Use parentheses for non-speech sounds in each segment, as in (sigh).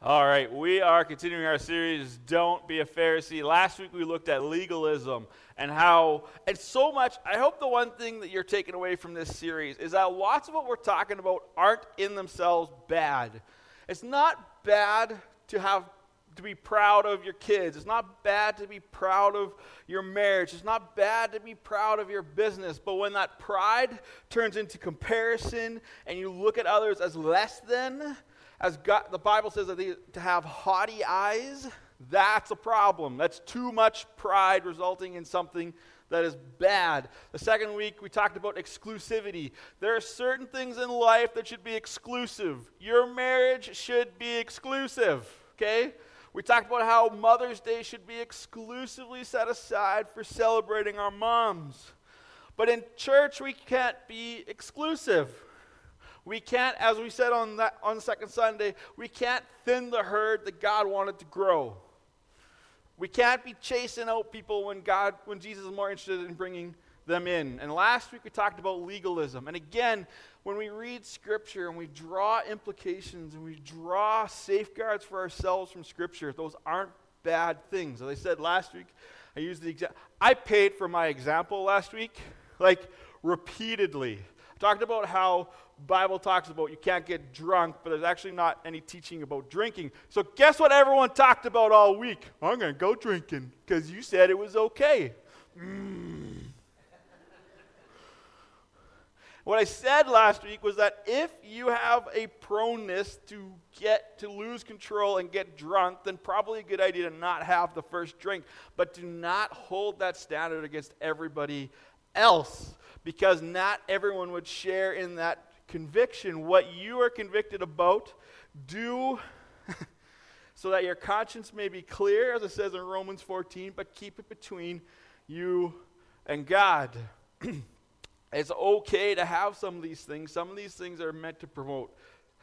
All right, we are continuing our series, Don't Be a Pharisee. Last week we looked at legalism and how, and so much, I hope the one thing that you're taking away from this series is that lots of what we're talking about aren't in themselves bad. It's not bad to have to be proud of your kids. It's not bad to be proud of your marriage. It's not bad to be proud of your business. But when that pride turns into comparison and you look at others as less than, as God, the Bible says that they, to have haughty eyes, that's a problem. That's too much pride resulting in something that is bad. The second week, we talked about exclusivity. There are certain things in life that should be exclusive. Your marriage should be exclusive, okay? We talked about how Mother's Day should be exclusively set aside for celebrating our moms. But in church, we can't be exclusive. We can't, as we said on, that, on Second Sunday, we can't thin the herd that God wanted to grow. We can't be chasing out people when God, when Jesus is more interested in bringing them in. And last week we talked about legalism. And again, when we read Scripture and we draw implications and we draw safeguards for ourselves from Scripture, those aren't bad things. As I said last week, I used the example. I paid for my example last week, like repeatedly. I talked about how Bible talks about you can't get drunk, but there's actually not any teaching about drinking. So guess what everyone talked about all week? I'm going to go drinking because you said it was okay. Mm. what I said last week was that if you have a proneness to get to lose control and get drunk, then probably a good idea to not have the first drink, but do not hold that standard against everybody else because not everyone would share in that conviction, what you are convicted about, do (laughs) so that your conscience may be clear, as it says in Romans 14, but keep it between you and God. (clears throat) it's okay to have some of these things. Some of these things are meant to promote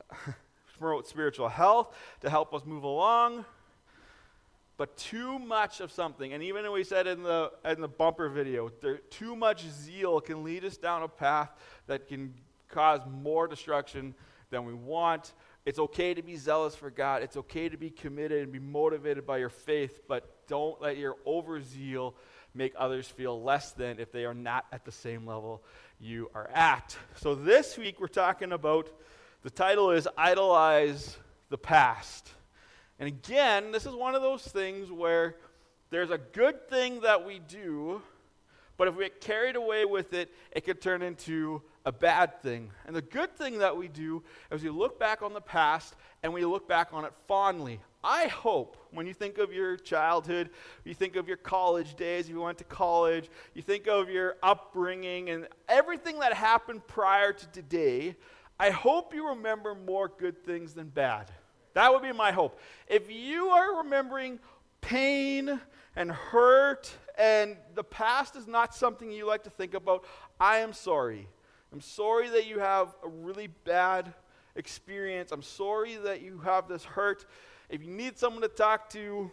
(laughs) promote spiritual health, to help us move along. But too much of something, and even we said in the in the bumper video, there, too much zeal can lead us down a path that can cause more destruction than we want. It's okay to be zealous for God. It's okay to be committed and be motivated by your faith, but don't let your overzeal make others feel less than if they are not at the same level you are at. So this week we're talking about the title is Idolize the Past. And again, this is one of those things where there's a good thing that we do, but if we get carried away with it, it could turn into a bad thing. And the good thing that we do is we look back on the past and we look back on it fondly. I hope when you think of your childhood, you think of your college days, if you went to college, you think of your upbringing and everything that happened prior to today, I hope you remember more good things than bad. That would be my hope. If you are remembering pain and hurt and the past is not something you like to think about, I am sorry. I'm sorry that you have a really bad experience. I'm sorry that you have this hurt. If you need someone to talk to, you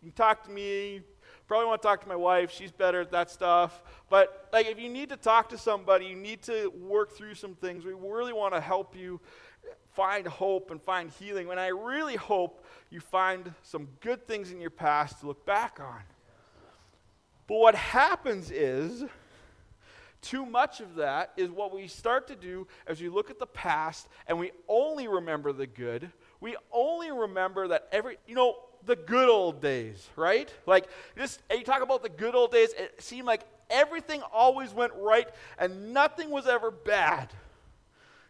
can talk to me. Probably want to talk to my wife. She's better at that stuff. But like if you need to talk to somebody, you need to work through some things. We really want to help you find hope and find healing. And I really hope you find some good things in your past to look back on. But what happens is too much of that is what we start to do as we look at the past and we only remember the good. We only remember that every, you know, the good old days, right? Like, just, you talk about the good old days, it seemed like everything always went right and nothing was ever bad.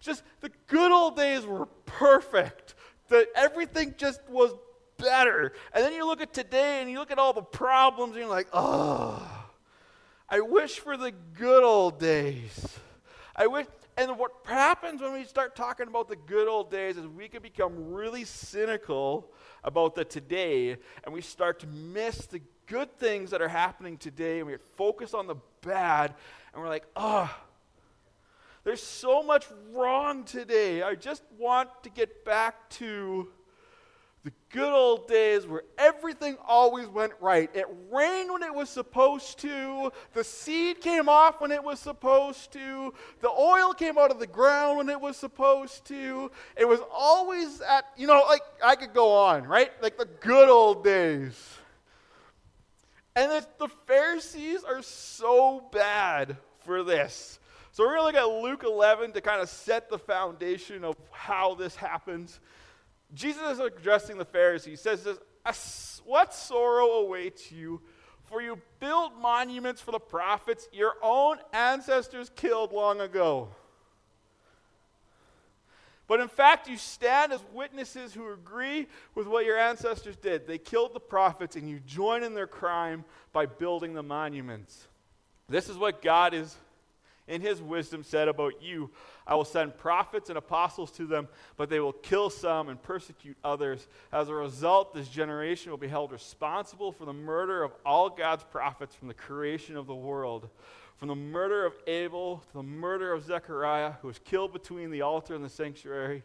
Just the good old days were perfect. The, everything just was better. And then you look at today and you look at all the problems and you're like, oh I wish for the good old days. I wish, and what happens when we start talking about the good old days is we can become really cynical about the today, and we start to miss the good things that are happening today, and we focus on the bad, and we're like, oh, there's so much wrong today. I just want to get back to the good old days where everything always went right. It rained when it was supposed to, the seed came off when it was supposed to, the oil came out of the ground when it was supposed to. It was always at, you know, like I could go on, right? Like the good old days. And the Pharisees are so bad for this. So we're going to look at Luke 11 to kind of set the foundation of how this happens. Jesus is addressing the Pharisees. He says this, What sorrow awaits you? For you build monuments for the prophets your own ancestors killed long ago. But in fact, you stand as witnesses who agree with what your ancestors did. They killed the prophets, and you join in their crime by building the monuments. This is what God is in his wisdom said about you I will send prophets and apostles to them, but they will kill some and persecute others. As a result, this generation will be held responsible for the murder of all God's prophets from the creation of the world. From the murder of Abel to the murder of Zechariah, who was killed between the altar and the sanctuary.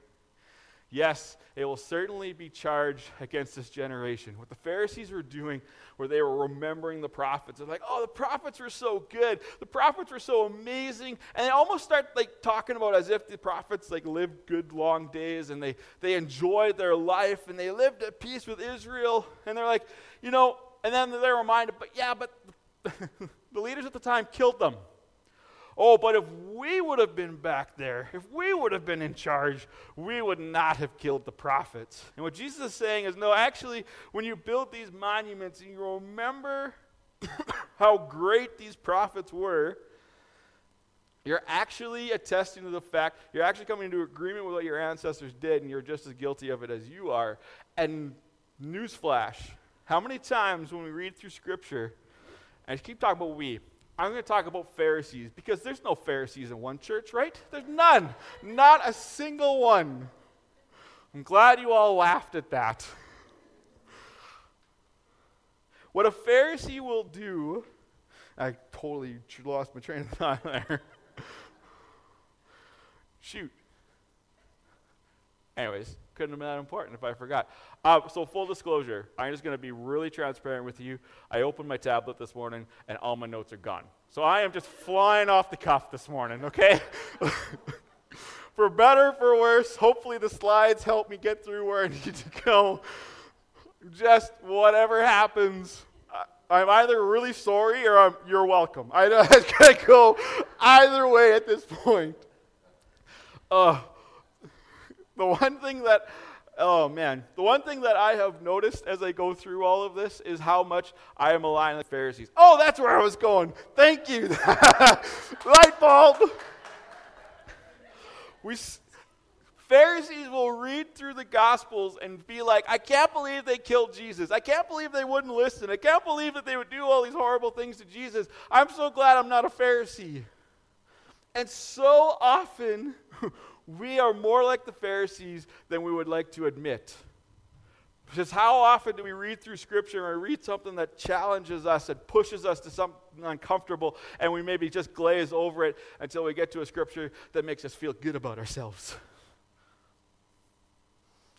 Yes, it will certainly be charged against this generation. What the Pharisees were doing, where they were remembering the prophets, they're like, "Oh, the prophets were so good. The prophets were so amazing," and they almost start like talking about as if the prophets like lived good long days and they they enjoyed their life and they lived at peace with Israel. And they're like, you know, and then they're reminded, but yeah, but (laughs) the leaders at the time killed them. Oh, but if we would have been back there, if we would have been in charge, we would not have killed the prophets. And what Jesus is saying is no, actually, when you build these monuments and you remember (coughs) how great these prophets were, you're actually attesting to the fact, you're actually coming into agreement with what your ancestors did, and you're just as guilty of it as you are. And newsflash, how many times when we read through Scripture, and I keep talking about we, I'm going to talk about Pharisees because there's no Pharisees in one church, right? There's none. Not a single one. I'm glad you all laughed at that. What a Pharisee will do, I totally lost my train of thought (laughs) there. Shoot. Anyways, couldn't have been that important if I forgot. Uh, so, full disclosure, I'm just going to be really transparent with you. I opened my tablet this morning, and all my notes are gone. So, I am just flying off the cuff this morning, okay? (laughs) for better, for worse, hopefully the slides help me get through where I need to go. Just whatever happens, I'm either really sorry or I'm, you're welcome. I, know (laughs) it's going to go either way at this point. Uh, the one thing that, oh man, the one thing that I have noticed as I go through all of this is how much I am aligned with Pharisees. Oh, that's where I was going. Thank you. (laughs) Light bulb. We, Pharisees will read through the Gospels and be like, I can't believe they killed Jesus. I can't believe they wouldn't listen. I can't believe that they would do all these horrible things to Jesus. I'm so glad I'm not a Pharisee. And so often, (laughs) we are more like the Pharisees than we would like to admit. Because how often do we read through Scripture and we read something that challenges us and pushes us to something uncomfortable, and we maybe just glaze over it until we get to a Scripture that makes us feel good about ourselves?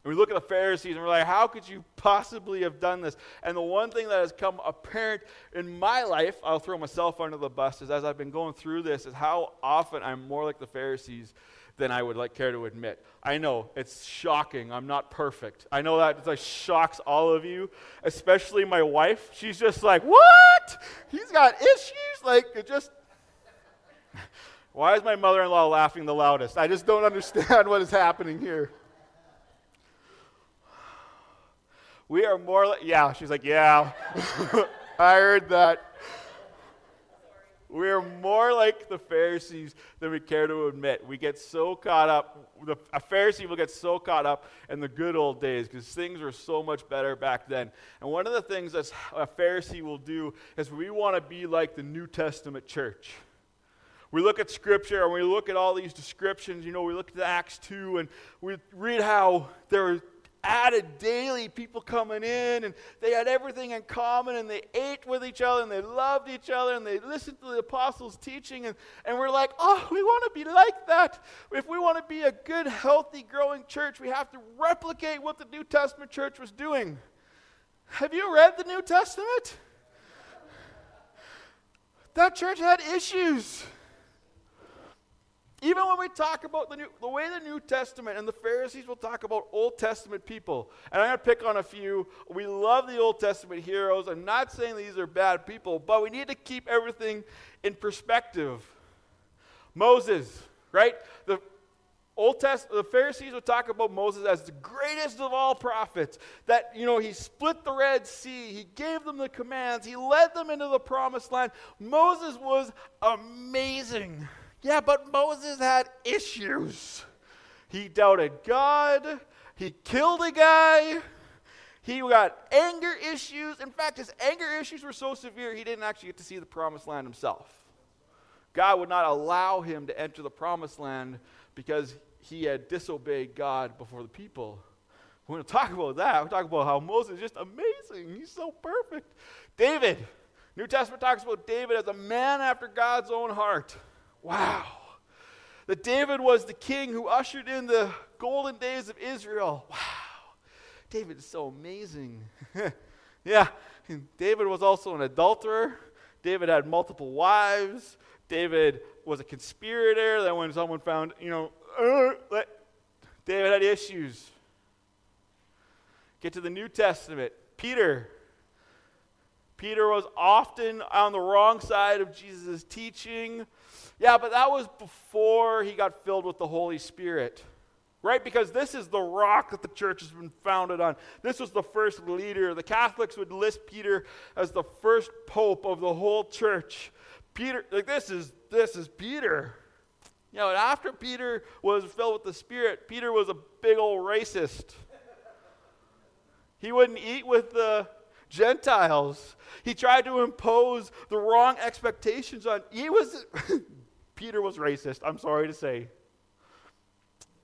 And we look at the Pharisees and we're like, how could you possibly have done this? And the one thing that has come apparent in my life, I'll throw myself under the bus, is as I've been going through this, is how often I'm more like the Pharisees than I would like care to admit. I know it's shocking. I'm not perfect. I know that like shocks all of you, especially my wife. She's just like, "What? He's got issues?" Like it just (laughs) Why is my mother-in-law laughing the loudest? I just don't understand (laughs) what is happening here. We are more like, yeah, she's like, yeah. (laughs) I heard that. We are more like the Pharisees than we care to admit. We get so caught up, the, a Pharisee will get so caught up in the good old days because things were so much better back then. And one of the things that a Pharisee will do is we want to be like the New Testament church. We look at Scripture and we look at all these descriptions. You know, we look at Acts 2 and we read how there added daily people coming in, and they had everything in common, and they ate with each other, and they loved each other, and they listened to the apostles' teaching. And, and we're like, oh, we want to be like that. If we want to be a good, healthy, growing church, we have to replicate what the New Testament church was doing. Have you read the New Testament? That church had issues. Even when we talk about the, new, the way the New Testament and the Pharisees will talk about Old Testament people, and I'm going to pick on a few. We love the Old Testament heroes. I'm not saying these are bad people, but we need to keep everything in perspective. Moses, right? The Old Testament, the Pharisees would talk about Moses as the greatest of all prophets. That, you know, he split the Red Sea, he gave them the commands, he led them into the promised land. Moses was amazing. Yeah, but Moses had issues. He doubted God, he killed a guy, he got anger issues. In fact, his anger issues were so severe he didn't actually get to see the promised land himself. God would not allow him to enter the promised land because he had disobeyed God before the people. We're going to talk about that. We're talking about how Moses is just amazing. He's so perfect. David. New Testament talks about David as a man after God's own heart. Wow. That David was the king who ushered in the golden days of Israel. Wow. David is so amazing. (laughs) yeah. David was also an adulterer. David had multiple wives. David was a conspirator. That when someone found, you know, uh, David had issues. Get to the New Testament. Peter. Peter was often on the wrong side of Jesus' teaching. Yeah, but that was before he got filled with the Holy Spirit. Right? Because this is the rock that the church has been founded on. This was the first leader. The Catholics would list Peter as the first pope of the whole church. Peter, like this is this is Peter. You know, after Peter was filled with the Spirit, Peter was a big old racist. He wouldn't eat with the Gentiles. He tried to impose the wrong expectations on. He was (laughs) Peter was racist, I'm sorry to say.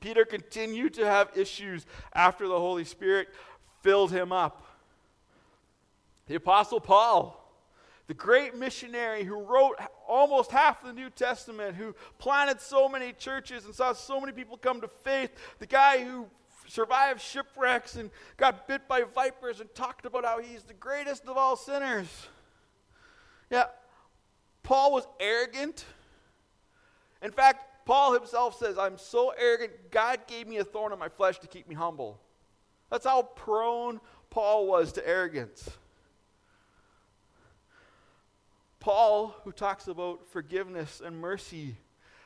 Peter continued to have issues after the Holy Spirit filled him up. The Apostle Paul, the great missionary who wrote almost half the New Testament, who planted so many churches and saw so many people come to faith, the guy who survived shipwrecks and got bit by vipers and talked about how he's the greatest of all sinners. Yeah, Paul was arrogant. In fact, Paul himself says, I'm so arrogant, God gave me a thorn in my flesh to keep me humble. That's how prone Paul was to arrogance. Paul, who talks about forgiveness and mercy,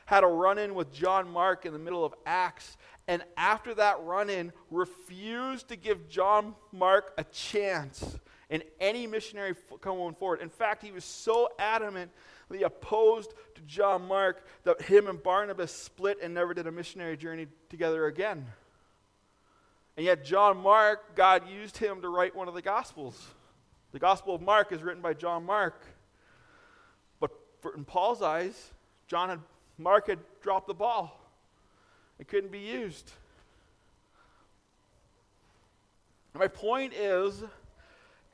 had a run in with John Mark in the middle of Acts, and after that run in, refused to give John Mark a chance in any missionary coming forward. In fact, he was so adamant opposed to John Mark that him and Barnabas split and never did a missionary journey together again. And yet, John Mark, God used him to write one of the Gospels. The Gospel of Mark is written by John Mark. But for, in Paul's eyes, John had, Mark had dropped the ball. It couldn't be used. my point is,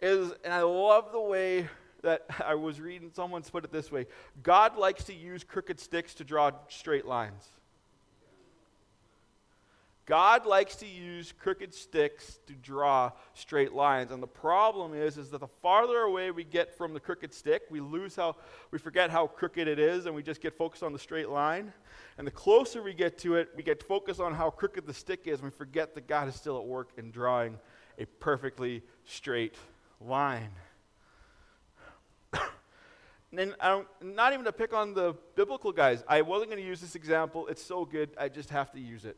is, and I love the way that (laughs) I was reading, someone's put it this way God likes to use crooked sticks to draw straight lines. God likes to use crooked sticks to draw straight lines. And the problem is, is that the farther away we get from the crooked stick, we lose how, we forget how crooked it is and we just get focused on the straight line. And the closer we get to it, we get focused on how crooked the stick is and we forget that God is still at work in drawing a perfectly straight line and not even to pick on the biblical guys. I wasn't going to use this example. It's so good, I just have to use it.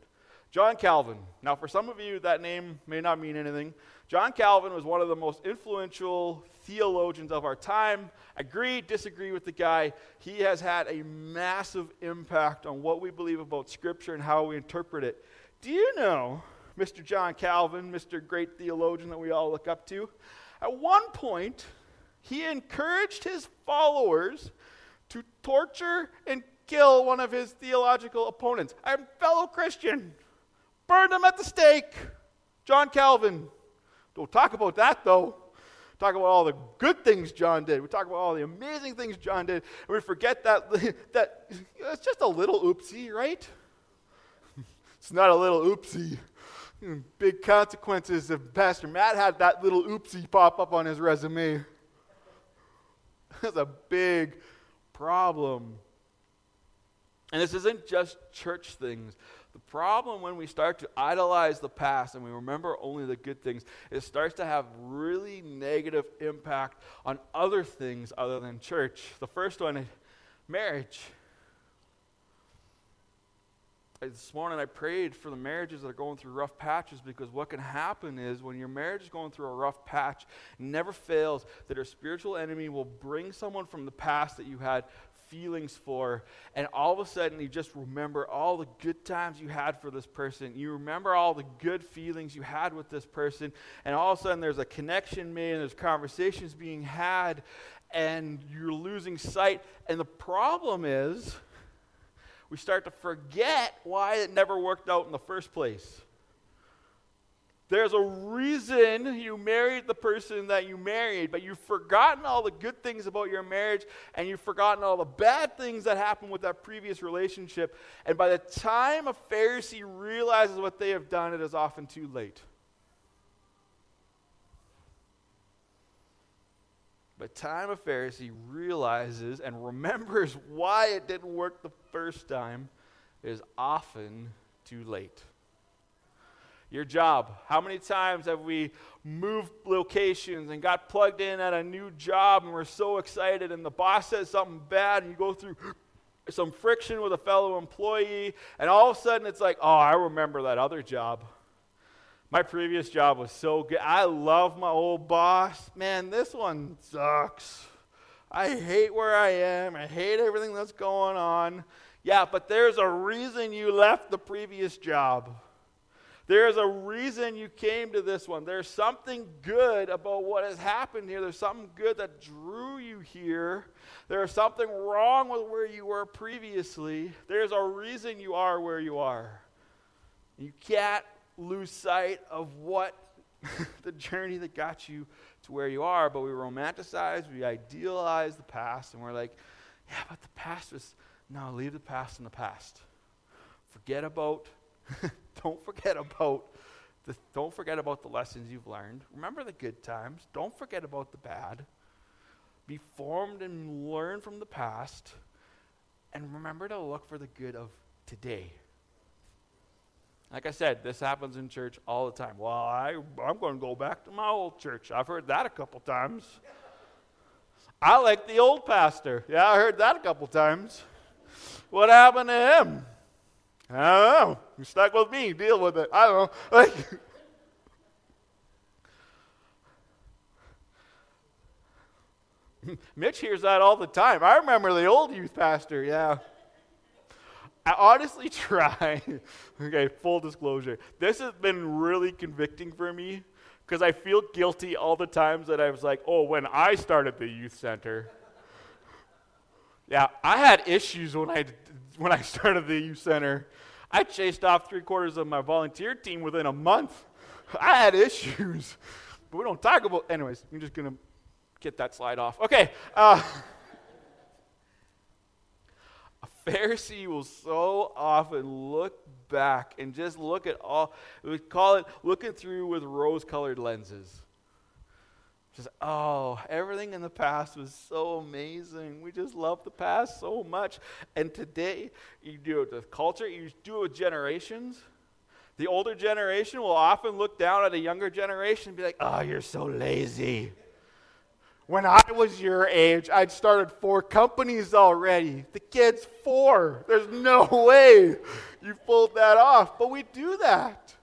John Calvin. Now, for some of you, that name may not mean anything. John Calvin was one of the most influential theologians of our time. Agree, disagree with the guy. He has had a massive impact on what we believe about Scripture and how we interpret it. Do you know, Mr. John Calvin, Mr. Great Theologian that we all look up to, at one point, he encouraged his followers to torture and kill one of his theological opponents, a fellow Christian. Burned him at the stake. John Calvin. Don't talk about that though. Talk about all the good things John did. We talk about all the amazing things John did. And we forget that, (laughs) that it's just a little oopsie, right? (laughs) it's not a little oopsie. Hmm, big consequences if Pastor Matt had that little oopsie pop up on his resume. That's a big problem. And this isn't just church things. The problem when we start to idolize the past and we remember only the good things, it starts to have really negative impact on other things other than church. The first one is marriage. This morning I prayed for the marriages that are going through rough patches because what can happen is when your marriage is going through a rough patch, never fails that a spiritual enemy will bring someone from the past that you had feelings for, and all of a sudden you just remember all the good times you had for this person. You remember all the good feelings you had with this person, and all of a sudden there's a connection made and there's conversations being had, and you're losing sight. And the problem is, we start to forget why it never worked out in the first place. There's a reason you married the person that you married, but you've forgotten all the good things about your marriage and you've forgotten all the bad things that happened with that previous relationship. And by the time a Pharisee realizes what they have done, it is often too late. By the time a Pharisee realizes and remembers (laughs) why it didn't work the first time, is often too late your job. How many times have we moved locations and got plugged in at a new job and we're so excited and the boss says something bad and you go through some friction with a fellow employee and all of a sudden it's like, oh, I remember that other job. My previous job was so good. I love my old boss. Man, this one sucks. I hate where I am. I hate everything that's going on. Yeah, but there's a reason you left the previous job. There's a reason you came to this one. There's something good about what has happened here. There's something good that drew you here. There's something wrong with where you were previously. There's a reason you are where you are. You can't lose sight of what (laughs) the journey that got you to where you are, but we romanticize, we idealize the past, and we're like, yeah, but the past was, no, leave the past in the past. Forget about (laughs) don't forget about the, don't forget about the lessons you've learned. Remember the good times. Don't forget about the bad. Be formed and learn from the past. And remember to look for the good of today. Like I said, this happens in church all the time. Well, I, I'm going to go back to my old church. I've heard that a couple times. I like the old pastor. Yeah, I heard that a couple times. What happened to him? I don't know. You stuck with me. Deal with it. I don't know. (laughs) Like, (laughs) Mitch hears that all the time. I remember the old youth pastor. Yeah. I honestly (laughs) try. okay, full disclosure. This has been really convicting for me because I feel guilty all the times that I was like, oh, when I started the youth center. Yeah, I had issues when I when I (laughs) started the youth center. I chased off three quarters of my volunteer team within a month. (laughs) I had issues, (laughs) but we don't talk about. Anyways, I'm just gonna get that slide off. Okay. Uh, a Pharisee will so often look back and just look at all. We call it looking through with rose-colored lenses. Just, oh, everything in the past was so amazing. We just love the past so much. And today, you do it with culture, you do it with generations. The older generation will often look down at a younger generation and be like, oh, you're so lazy. When I was your age, I'd started four companies already. The kid's four. There's no (laughs) way you pulled that off. But we do that.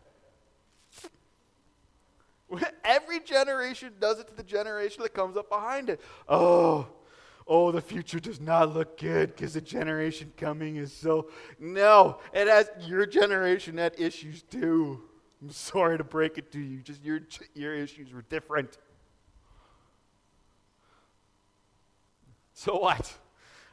Every generation does it to the generation that comes up behind it. Oh, oh, the future does not look good because the generation coming is so. No, it has your generation had issues too. I'm sorry to break it to you, just your, your issues were different. So what?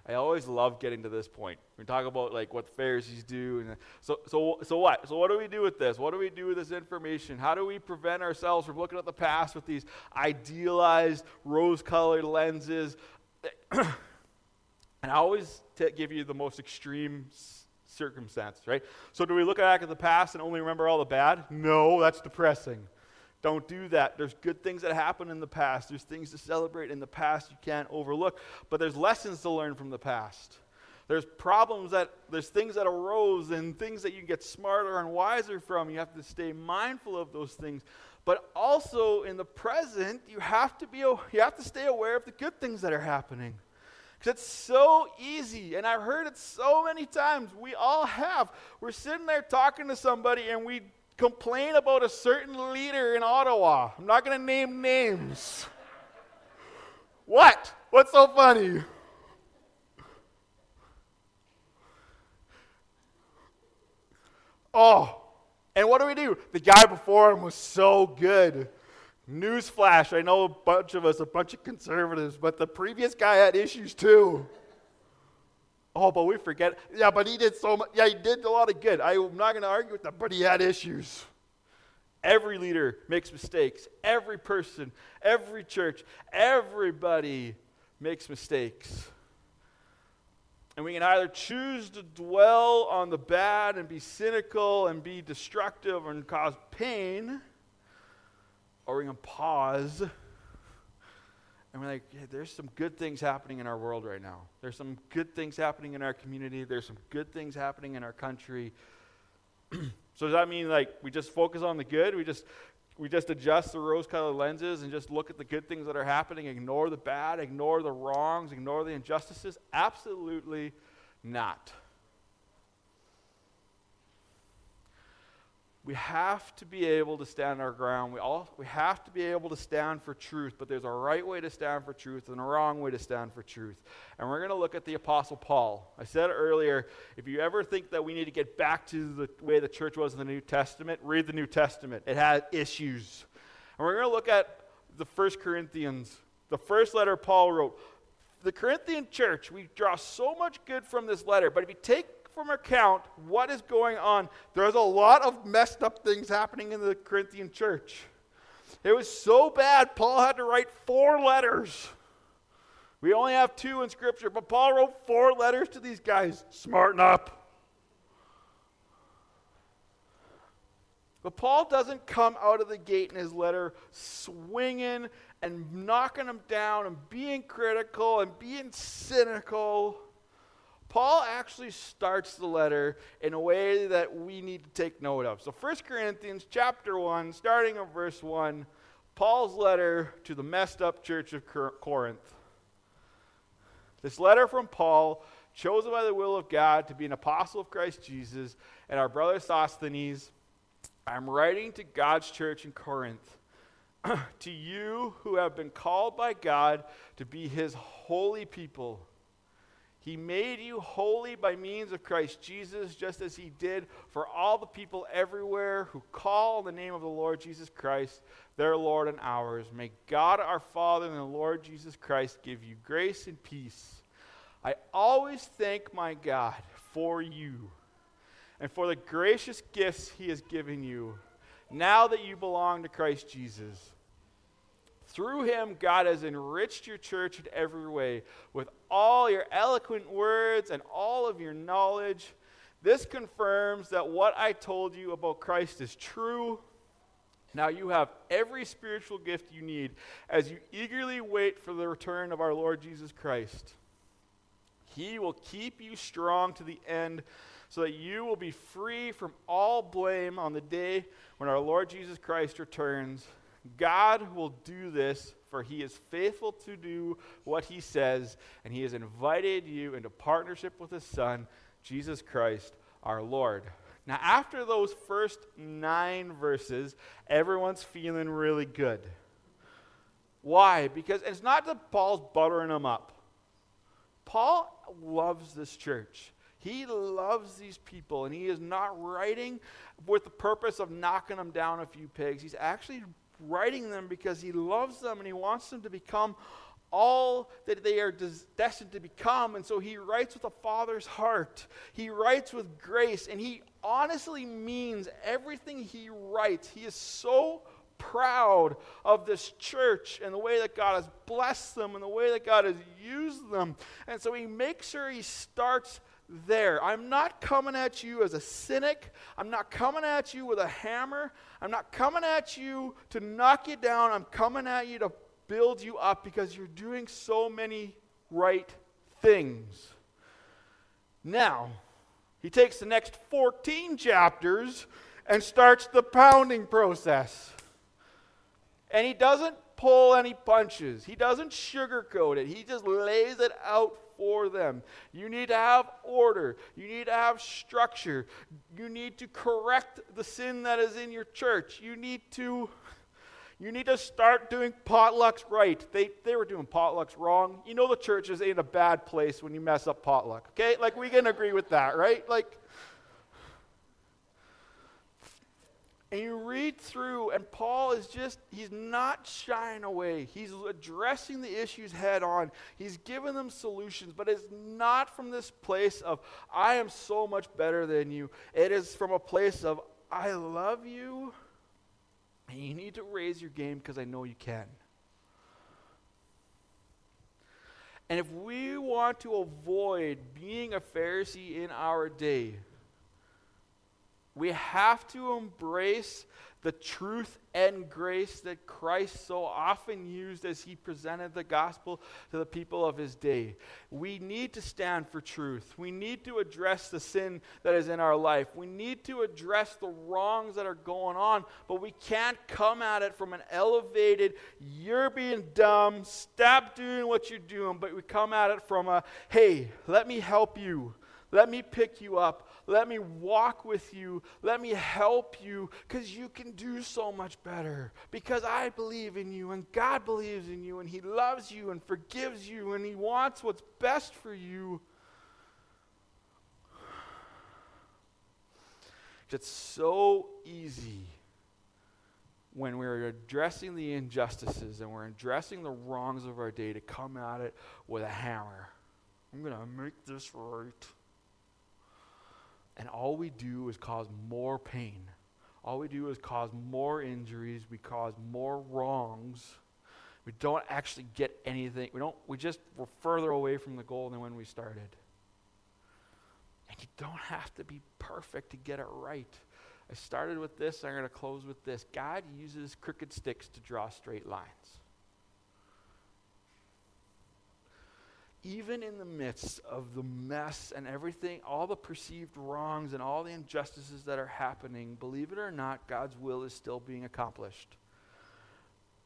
I always love getting to this point. We talk about like what the Pharisees do, and so so so what? So what do we do with this? What do we do with this information? How do we prevent ourselves from looking at the past with these idealized, rose-colored lenses? (clears throat) and I always t- give you the most extreme circumstance, right? So do we look back at the past and only remember all the bad? No, that's depressing. Don't do that. There's good things that happen in the past. There's things to celebrate in the past you can't overlook. But there's lessons to learn from the past. There's problems that, there's things that arose and things that you get smarter and wiser from. You have to stay mindful of those things. But also in the present, you have to be, you have to stay aware of the good things that are happening. Because it's so easy, and I've heard it so many times. We all have. We're sitting there talking to somebody, and we complain about a certain leader in Ottawa. I'm not going to name names. what? What's so funny? Oh, and what do we do? The guy before him was so good. Newsflash, I know a bunch of us, a bunch of conservatives, but the previous guy had issues too. Oh, but we forget. Yeah, but he did so much. Yeah, he did a lot of good. I'm not going to argue with that, but he had issues. Every leader makes mistakes. Every person, every church, everybody makes mistakes. And we can either choose to dwell on the bad and be cynical and be destructive and cause pain, or we can pause and we're like, yeah, there's some good things happening in our world right now. There's some good things happening in our community. There's some good things happening in our country. (clears throat) so does that mean like we just focus on the good? We just we just adjust the rose-colored lenses and just look at the good things that are happening, ignore the bad, ignore the wrongs, ignore the injustices? Absolutely not. We have to be able to stand our ground. We, all, we have to be able to stand for truth, but there's a right way to stand for truth and a wrong way to stand for truth. And we're going to look at the Apostle Paul. I said earlier, if you ever think that we need to get back to the way the church was in the New Testament, read the New Testament. It had issues. And we're going to look at the First Corinthians, the first letter Paul wrote. The Corinthian church, we draw so much good from this letter, but if you take from account what is going on. There's a lot of messed up things happening in the Corinthian church. It was so bad, Paul had to write four letters. We only have two in Scripture, but Paul wrote four letters to these guys. Smarten up. But Paul doesn't come out of the gate in his letter swinging and knocking them down and being critical and being cynical. Paul actually starts the letter in a way that we need to take note of. So 1 Corinthians chapter 1, starting at verse 1, Paul's letter to the messed up church of Corinth. This letter from Paul, chosen by the will of God to be an apostle of Christ Jesus, and our brother Sosthenes, I'm writing to God's church in Corinth. (clears throat) to you who have been called by God to be his holy people he made you holy by means of Christ Jesus, just as He did for all the people everywhere who call the name of the Lord Jesus Christ, their Lord and ours. May God our Father and the Lord Jesus Christ give you grace and peace. I always thank my God for you and for the gracious gifts He has given you now that you belong to Christ Jesus. Through him, God has enriched your church in every way with all your eloquent words and all of your knowledge. This confirms that what I told you about Christ is true. Now you have every spiritual gift you need as you eagerly wait for the return of our Lord Jesus Christ. He will keep you strong to the end so that you will be free from all blame on the day when our Lord Jesus Christ returns. God will do this, for he is faithful to do what he says, and he has invited you into partnership with his Son, Jesus Christ, our Lord. Now, after those first nine verses, everyone's feeling really good. Why? Because it's not that Paul's buttering them up. Paul loves this church. He loves these people, and he is not writing with the purpose of knocking them down a few pegs. He's actually writing them because he loves them and he wants them to become all that they are des- destined to become. And so he writes with a father's heart. He writes with grace, and he honestly means everything he writes. He is so proud of this church and the way that God has blessed them and the way that God has used them. And so he makes sure he starts there. I'm not coming at you as a cynic. I'm not coming at you with a hammer. I'm not coming at you to knock you down. I'm coming at you to build you up because you're doing so many right things. Now, he takes the next 14 chapters and starts the pounding process. And he doesn't pull any punches, he doesn't sugarcoat it, he just lays it out for them. You need to have order. You need to have structure. You need to correct the sin that is in your church. You need to you need to start doing potlucks right. They, they were doing potlucks wrong. You know the church is in a bad place when you mess up potluck, okay? Like, we can agree with that, right? Like, and you read through, and Paul is just, he's not shying away. He's addressing the issues head on. He's giving them solutions, but it's not from this place of, I am so much better than you. It is from a place of, I love you and you need to raise your game because I know you can. And if we want to avoid being a Pharisee in our day, we have to embrace the truth and grace that Christ so often used as he presented the gospel to the people of his day. We need to stand for truth. We need to address the sin that is in our life. We need to address the wrongs that are going on, but we can't come at it from an elevated, you're being dumb, stop doing what you're doing, but we come at it from a, hey, let me help you. Let me pick you up. Let me walk with you. Let me help you because you can do so much better. Because I believe in you and God believes in you and He loves you and forgives you and He wants what's best for you. It's so easy when we're addressing the injustices and we're addressing the wrongs of our day to come at it with a hammer. I'm going to make this right. And all we do is cause more pain. All we do is cause more injuries. We cause more wrongs. We don't actually get anything. We don't we just we're further away from the goal than when we started. And you don't have to be perfect to get it right. I started with this, I'm going to close with this. God uses crooked sticks to draw straight lines. Even in the midst of the mess and everything, all the perceived wrongs and all the injustices that are happening, believe it or not, God's will is still being accomplished.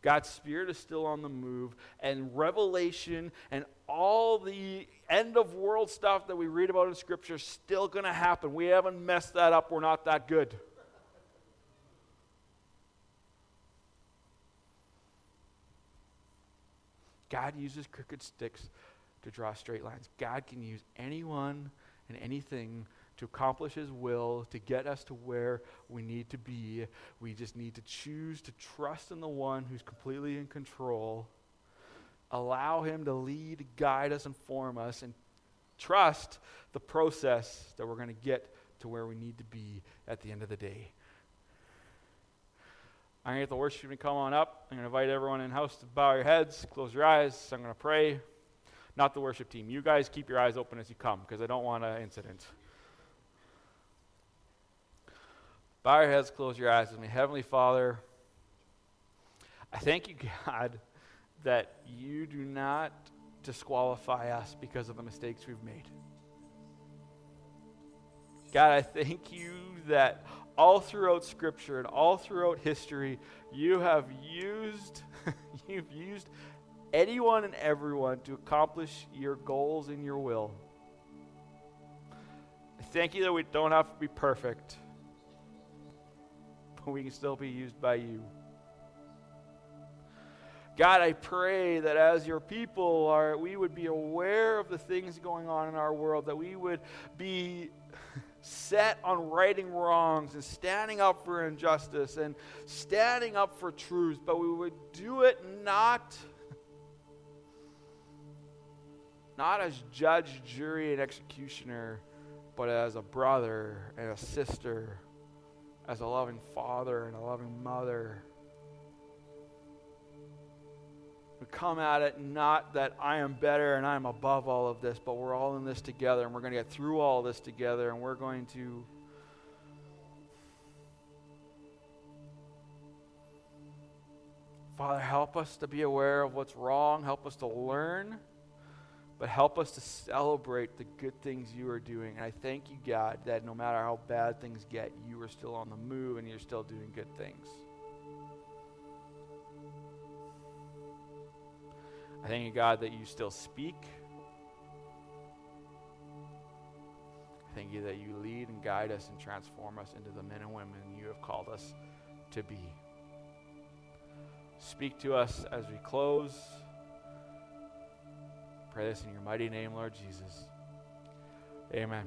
God's Spirit is still on the move, and revelation and all the end of world stuff that we read about in Scripture is still going to happen. We haven't messed that up. We're not that good. God uses crooked sticks to draw straight lines. God can use anyone and anything to accomplish His will, to get us to where we need to be. We just need to choose to trust in the one who's completely in control, allow Him to lead, guide us, inform us, and trust the process that we're going to get to where we need to be at the end of the day. I'm going to get the worship team to come on up. I'm going to invite everyone in house to bow your heads, close your eyes. I'm going to pray not the worship team. You guys keep your eyes open as you come because I don't want an incident. Bow your heads, close your eyes with me. Heavenly Father, I thank you, (laughs) God, that you do not disqualify us because of the mistakes we've made. God, I thank you that all throughout Scripture and all throughout history, you have used, (laughs) you've used anyone and everyone to accomplish your goals and your will. Thank you that we don't have to be perfect, but we can still be used by you. God, I pray that as your people are, we would be aware of the things going on in our world, that we would be (laughs) set on righting wrongs and standing up for injustice and standing up for truth, but we would do it not not as judge, jury, and executioner, but as a brother and a sister, as a loving father and a loving mother. We come at it not that I am better and I'm above all of this, but we're all in this together and we're going to get through all this together and we're going to Father, help us to be aware of what's wrong. Help us to learn, but help us to celebrate the good things you are doing. And I thank you, God, that no matter how bad things get, you are still on the move and you're still doing good things. I thank you, God, that you still speak. I thank you that you lead and guide us and transform us into the men and women you have called us to be. Speak to us as we close. Pray this in your mighty name, Lord Jesus. Amen.